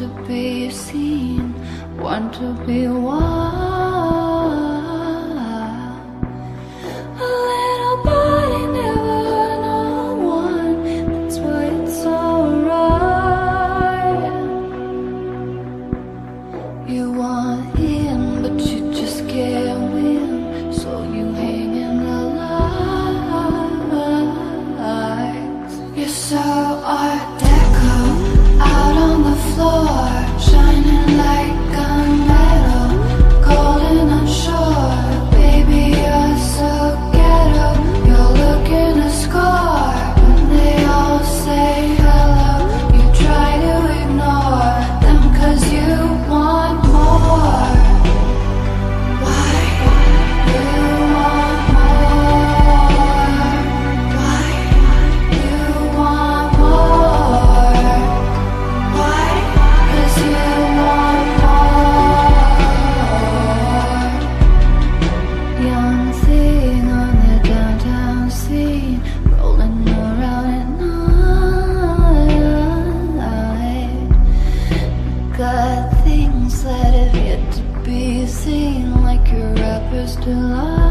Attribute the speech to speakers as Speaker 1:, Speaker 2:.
Speaker 1: to be seen, want to be wild. Got